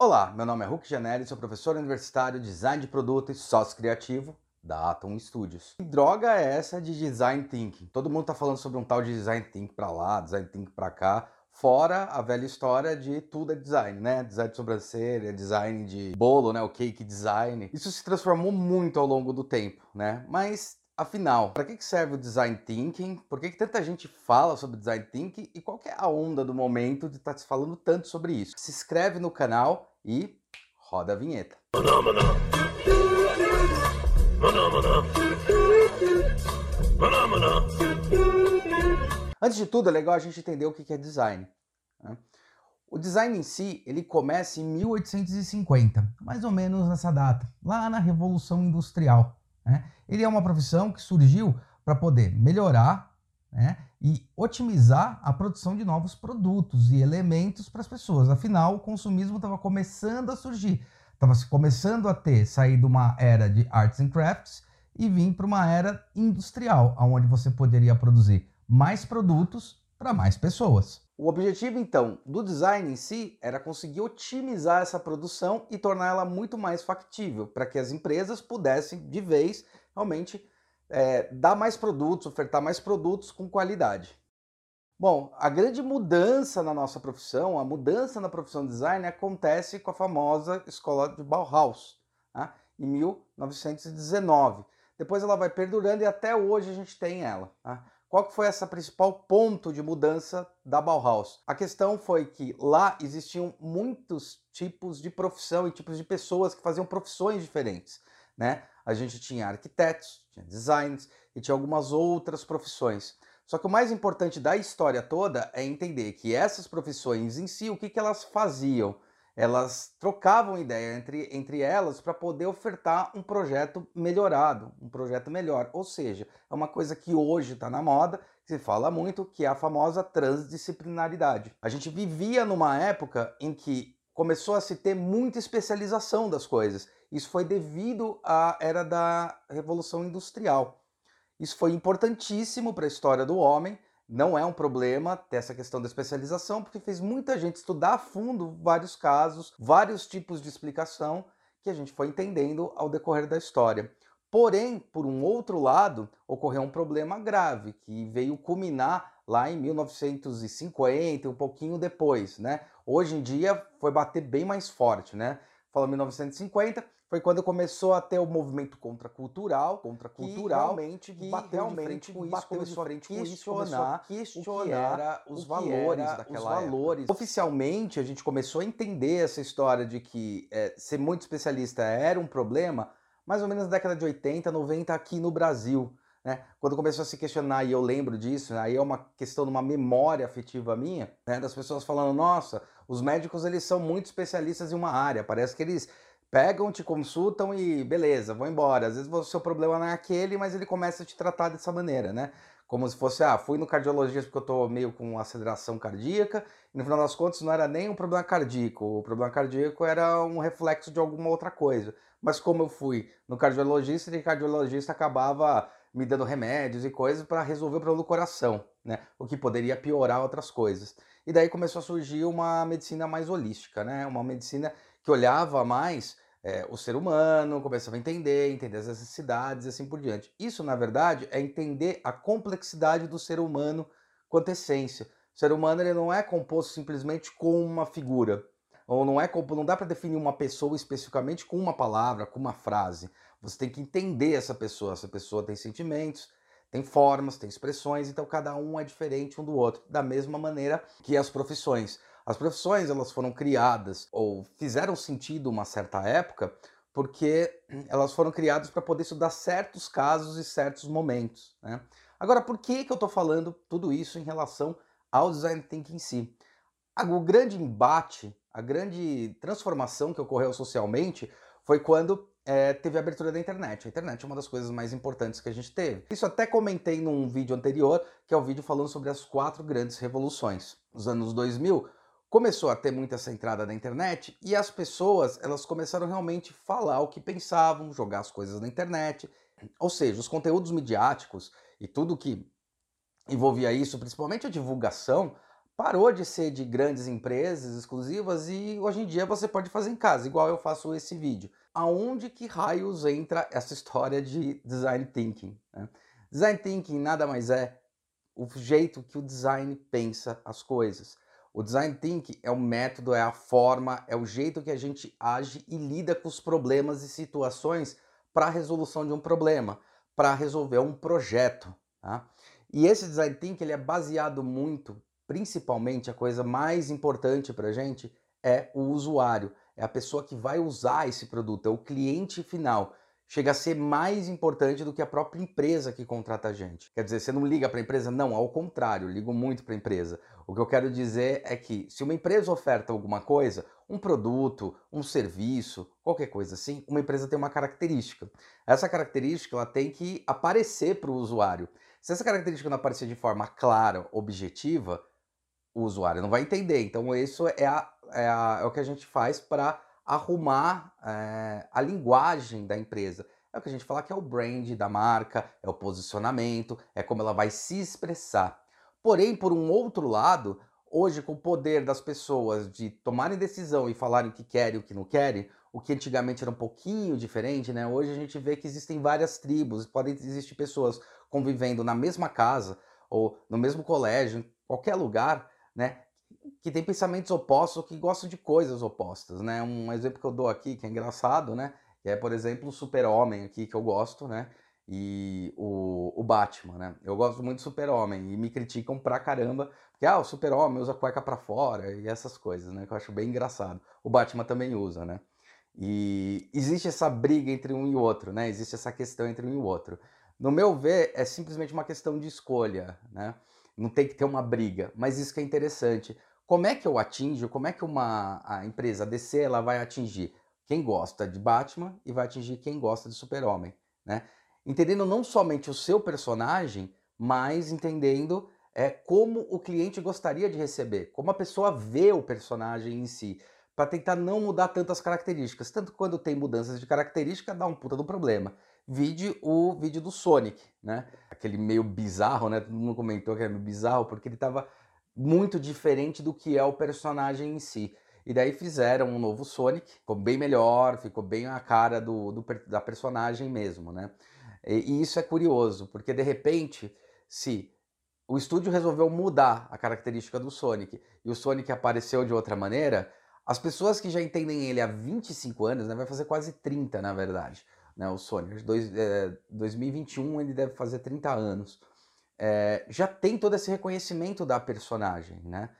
Olá, meu nome é Hulk Janelli, sou professor universitário de Design de Produto e Sócio Criativo da Atom Studios. Que droga é essa de Design Thinking? Todo mundo está falando sobre um tal de Design Thinking para lá, Design Thinking para cá, fora a velha história de tudo é design, né? Design de sobrancelha, design de bolo, né? O cake design. Isso se transformou muito ao longo do tempo, né? Mas Afinal, para que serve o design thinking? Por que, tanta gente fala sobre design thinking? E qual é a onda do momento de estar tá se falando tanto sobre isso? Se inscreve no canal e roda a vinheta. Antes de tudo, é legal a gente entender o que é design. Né? O design em si, ele começa em 1850, mais ou menos nessa data, lá na Revolução Industrial. Né? Ele é uma profissão que surgiu para poder melhorar né, e otimizar a produção de novos produtos e elementos para as pessoas. Afinal, o consumismo estava começando a surgir, estava começando a ter saído uma era de arts and crafts e vir para uma era industrial, onde você poderia produzir mais produtos para mais pessoas. O objetivo, então, do design em si era conseguir otimizar essa produção e torná-la muito mais factível, para que as empresas pudessem, de vez, realmente é, dar mais produtos, ofertar mais produtos com qualidade. Bom, a grande mudança na nossa profissão, a mudança na profissão de design acontece com a famosa escola de Bauhaus, tá? em 1919. Depois ela vai perdurando e até hoje a gente tem ela. Tá? Qual foi essa principal ponto de mudança da Bauhaus? A questão foi que lá existiam muitos tipos de profissão e tipos de pessoas que faziam profissões diferentes, né? A gente tinha arquitetos, tinha designers e tinha algumas outras profissões. Só que o mais importante da história toda é entender que essas profissões em si, o que, que elas faziam? Elas trocavam ideia entre, entre elas para poder ofertar um projeto melhorado, um projeto melhor. Ou seja, é uma coisa que hoje está na moda, se fala muito, que é a famosa transdisciplinaridade. A gente vivia numa época em que começou a se ter muita especialização das coisas. Isso foi devido à era da Revolução Industrial. Isso foi importantíssimo para a história do homem, não é um problema ter essa questão da especialização, porque fez muita gente estudar a fundo vários casos, vários tipos de explicação que a gente foi entendendo ao decorrer da história. Porém, por um outro lado, ocorreu um problema grave que veio culminar lá em 1950, um pouquinho depois, né? Hoje em dia foi bater bem mais forte, né? Fala 1950, foi quando começou a ter o movimento contracultural, contracultural, que realmente que bateu realmente com isso, bateu de frente com isso, questionar, questionar o que era os que valores era daquela os valores. Época. Oficialmente, a gente começou a entender essa história de que é, ser muito especialista era um problema, mais ou menos na década de 80, 90 aqui no Brasil. Né? Quando começou a se questionar, e eu lembro disso, né? aí é uma questão de uma memória afetiva minha, né? das pessoas falando, nossa, os médicos eles são muito especialistas em uma área, parece que eles pegam, te consultam e beleza, vão embora. Às vezes o seu problema não é aquele, mas ele começa a te tratar dessa maneira, né? Como se fosse, ah, fui no cardiologista porque eu tô meio com aceleração cardíaca, e no final das contas não era nem um problema cardíaco, o problema cardíaco era um reflexo de alguma outra coisa. Mas como eu fui no cardiologista, e o cardiologista acabava me dando remédios e coisas para resolver o problema do coração, né? O que poderia piorar outras coisas. E daí começou a surgir uma medicina mais holística, né? Uma medicina que olhava mais é, o ser humano, começava a entender, entender as necessidades e assim por diante. Isso, na verdade, é entender a complexidade do ser humano quanto essência. O ser humano ele não é composto simplesmente com uma figura, ou não é não dá para definir uma pessoa especificamente com uma palavra, com uma frase. Você tem que entender essa pessoa. Essa pessoa tem sentimentos, tem formas, tem expressões, então cada um é diferente um do outro, da mesma maneira que as profissões. As profissões elas foram criadas ou fizeram sentido uma certa época porque elas foram criadas para poder estudar certos casos e certos momentos. Né? Agora, por que, que eu estou falando tudo isso em relação ao design thinking em si? O grande embate, a grande transformação que ocorreu socialmente foi quando é, teve a abertura da internet. A internet é uma das coisas mais importantes que a gente teve. Isso até comentei num vídeo anterior, que é o vídeo falando sobre as quatro grandes revoluções. Nos anos 2000, começou a ter muita essa entrada na internet e as pessoas elas começaram realmente falar o que pensavam, jogar as coisas na internet. Ou seja, os conteúdos midiáticos e tudo que envolvia isso, principalmente a divulgação, parou de ser de grandes empresas exclusivas e hoje em dia você pode fazer em casa, igual eu faço esse vídeo. Aonde que raios entra essa história de design thinking? Né? Design thinking nada mais é o jeito que o design pensa as coisas. O design thinking é o método, é a forma, é o jeito que a gente age e lida com os problemas e situações para a resolução de um problema, para resolver um projeto. Tá? E esse design thinking ele é baseado muito principalmente a coisa mais importante para a gente é o usuário, é a pessoa que vai usar esse produto, é o cliente final. Chega a ser mais importante do que a própria empresa que contrata a gente. Quer dizer, você não liga para a empresa? Não, ao contrário, ligo muito para a empresa. O que eu quero dizer é que se uma empresa oferta alguma coisa, um produto, um serviço, qualquer coisa assim, uma empresa tem uma característica. Essa característica ela tem que aparecer para o usuário. Se essa característica não aparecer de forma clara, objetiva, o usuário não vai entender. Então, isso é, a, é, a, é o que a gente faz para arrumar é, a linguagem da empresa. É o que a gente fala que é o brand da marca, é o posicionamento, é como ela vai se expressar. Porém, por um outro lado, hoje, com o poder das pessoas de tomarem decisão e falarem o que querem e o que não querem, o que antigamente era um pouquinho diferente, né? Hoje a gente vê que existem várias tribos, podem existir pessoas convivendo na mesma casa ou no mesmo colégio, em qualquer lugar, né? Que tem pensamentos opostos, que gostam de coisas opostas, né? Um exemplo que eu dou aqui, que é engraçado, né? Que é, por exemplo, o Super-Homem aqui, que eu gosto, né? E o, o Batman, né? Eu gosto muito do Super-Homem e me criticam pra caramba, porque, ah, o Super-Homem usa cueca pra fora e essas coisas, né? Que eu acho bem engraçado. O Batman também usa, né? E existe essa briga entre um e outro, né? Existe essa questão entre um e outro. No meu ver, é simplesmente uma questão de escolha, né? não tem que ter uma briga, mas isso que é interessante. Como é que eu atinjo, como é que uma a empresa DC ela vai atingir quem gosta de Batman e vai atingir quem gosta de Super-Homem, né? Entendendo não somente o seu personagem, mas entendendo é, como o cliente gostaria de receber, como a pessoa vê o personagem em si, para tentar não mudar tantas características. Tanto quando tem mudanças de característica, dá um puta do problema. Vide o vídeo do Sonic, né? Aquele meio bizarro, né? Todo mundo comentou que era meio bizarro, porque ele estava muito diferente do que é o personagem em si. E daí fizeram um novo Sonic, ficou bem melhor, ficou bem a cara do, do da personagem mesmo, né? E, e isso é curioso, porque de repente, se o estúdio resolveu mudar a característica do Sonic e o Sonic apareceu de outra maneira, as pessoas que já entendem ele há 25 anos, né, vai fazer quase 30 na verdade, né, o Sonic. Dois, é, 2021 ele deve fazer 30 anos. É, já tem todo esse reconhecimento da personagem, né?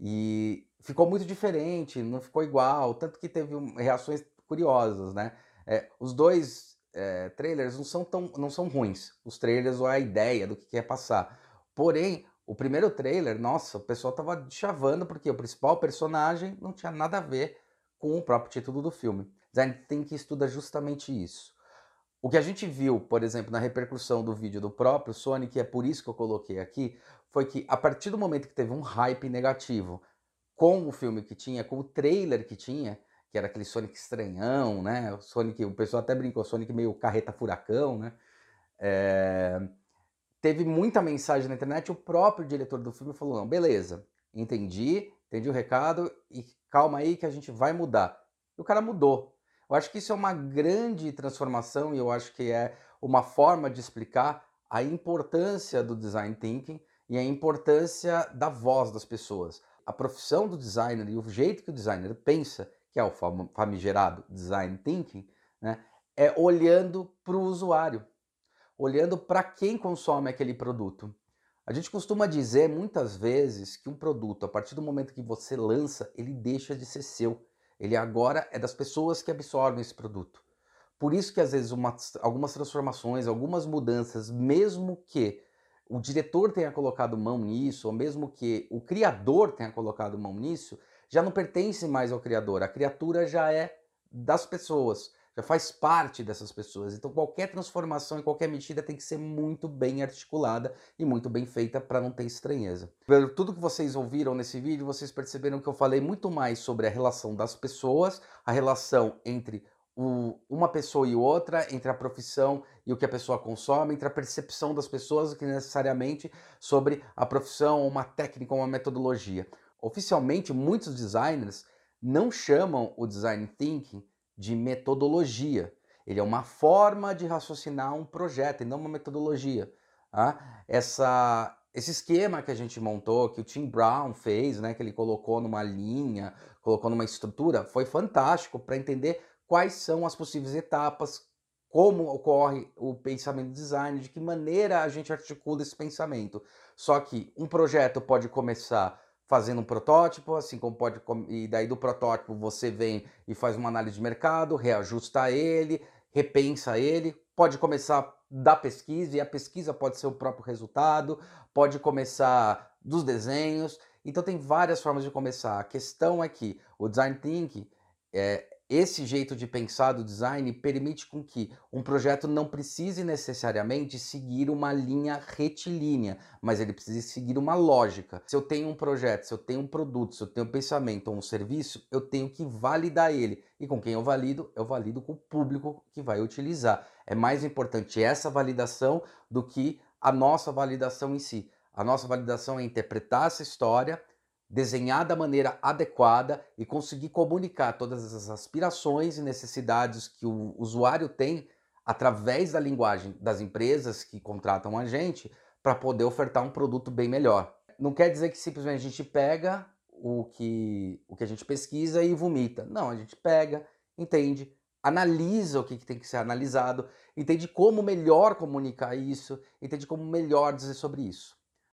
E ficou muito diferente, não ficou igual, tanto que teve reações curiosas, né? É, os dois é, trailers não são tão não são ruins, os trailers ou a ideia do que quer passar. Porém, o primeiro trailer, nossa, o pessoal tava chavando porque o principal personagem não tinha nada a ver com o próprio título do filme. Design tem que estudar justamente isso. O que a gente viu, por exemplo, na repercussão do vídeo do próprio Sonic, e é por isso que eu coloquei aqui, foi que a partir do momento que teve um hype negativo com o filme que tinha, com o trailer que tinha, que era aquele Sonic estranhão, né? O Sonic, o pessoal até brincou, Sonic meio carreta furacão, né? É... Teve muita mensagem na internet, o próprio diretor do filme falou, não, beleza, entendi, entendi o recado e calma aí que a gente vai mudar. E o cara mudou. Eu acho que isso é uma grande transformação e eu acho que é uma forma de explicar a importância do design thinking e a importância da voz das pessoas. A profissão do designer e o jeito que o designer pensa, que é o famigerado design thinking, né, é olhando para o usuário, olhando para quem consome aquele produto. A gente costuma dizer muitas vezes que um produto, a partir do momento que você lança, ele deixa de ser seu. Ele agora é das pessoas que absorvem esse produto. Por isso que às vezes uma, algumas transformações, algumas mudanças, mesmo que o diretor tenha colocado mão nisso, ou mesmo que o criador tenha colocado mão nisso, já não pertence mais ao criador. A criatura já é das pessoas já faz parte dessas pessoas. Então qualquer transformação em qualquer medida tem que ser muito bem articulada e muito bem feita para não ter estranheza. Pelo tudo que vocês ouviram nesse vídeo, vocês perceberam que eu falei muito mais sobre a relação das pessoas, a relação entre uma pessoa e outra, entre a profissão e o que a pessoa consome, entre a percepção das pessoas que necessariamente sobre a profissão, uma técnica, uma metodologia. Oficialmente, muitos designers não chamam o design thinking de metodologia. Ele é uma forma de raciocinar um projeto e não uma metodologia. Tá? Essa, esse esquema que a gente montou, que o Tim Brown fez, né, que ele colocou numa linha, colocou numa estrutura, foi fantástico para entender quais são as possíveis etapas, como ocorre o pensamento design, de que maneira a gente articula esse pensamento. Só que um projeto pode começar fazendo um protótipo, assim como pode e daí do protótipo você vem e faz uma análise de mercado, reajusta ele, repensa ele, pode começar da pesquisa e a pesquisa pode ser o próprio resultado, pode começar dos desenhos. Então tem várias formas de começar. A questão é que o design thinking é, esse jeito de pensar do design permite com que um projeto não precise necessariamente seguir uma linha retilínea, mas ele precisa seguir uma lógica. Se eu tenho um projeto, se eu tenho um produto, se eu tenho um pensamento ou um serviço, eu tenho que validar ele. E com quem eu valido? Eu valido com o público que vai utilizar. É mais importante essa validação do que a nossa validação em si. A nossa validação é interpretar essa história, desenhar da maneira adequada e conseguir comunicar todas as aspirações e necessidades que o usuário tem através da linguagem das empresas que contratam a gente para poder ofertar um produto bem melhor. Não quer dizer que simplesmente a gente pega o que, o que a gente pesquisa e vomita. Não, a gente pega, entende, analisa o que, tem que ser analisado, entende como melhor comunicar isso, entende como melhor dizer sobre isso.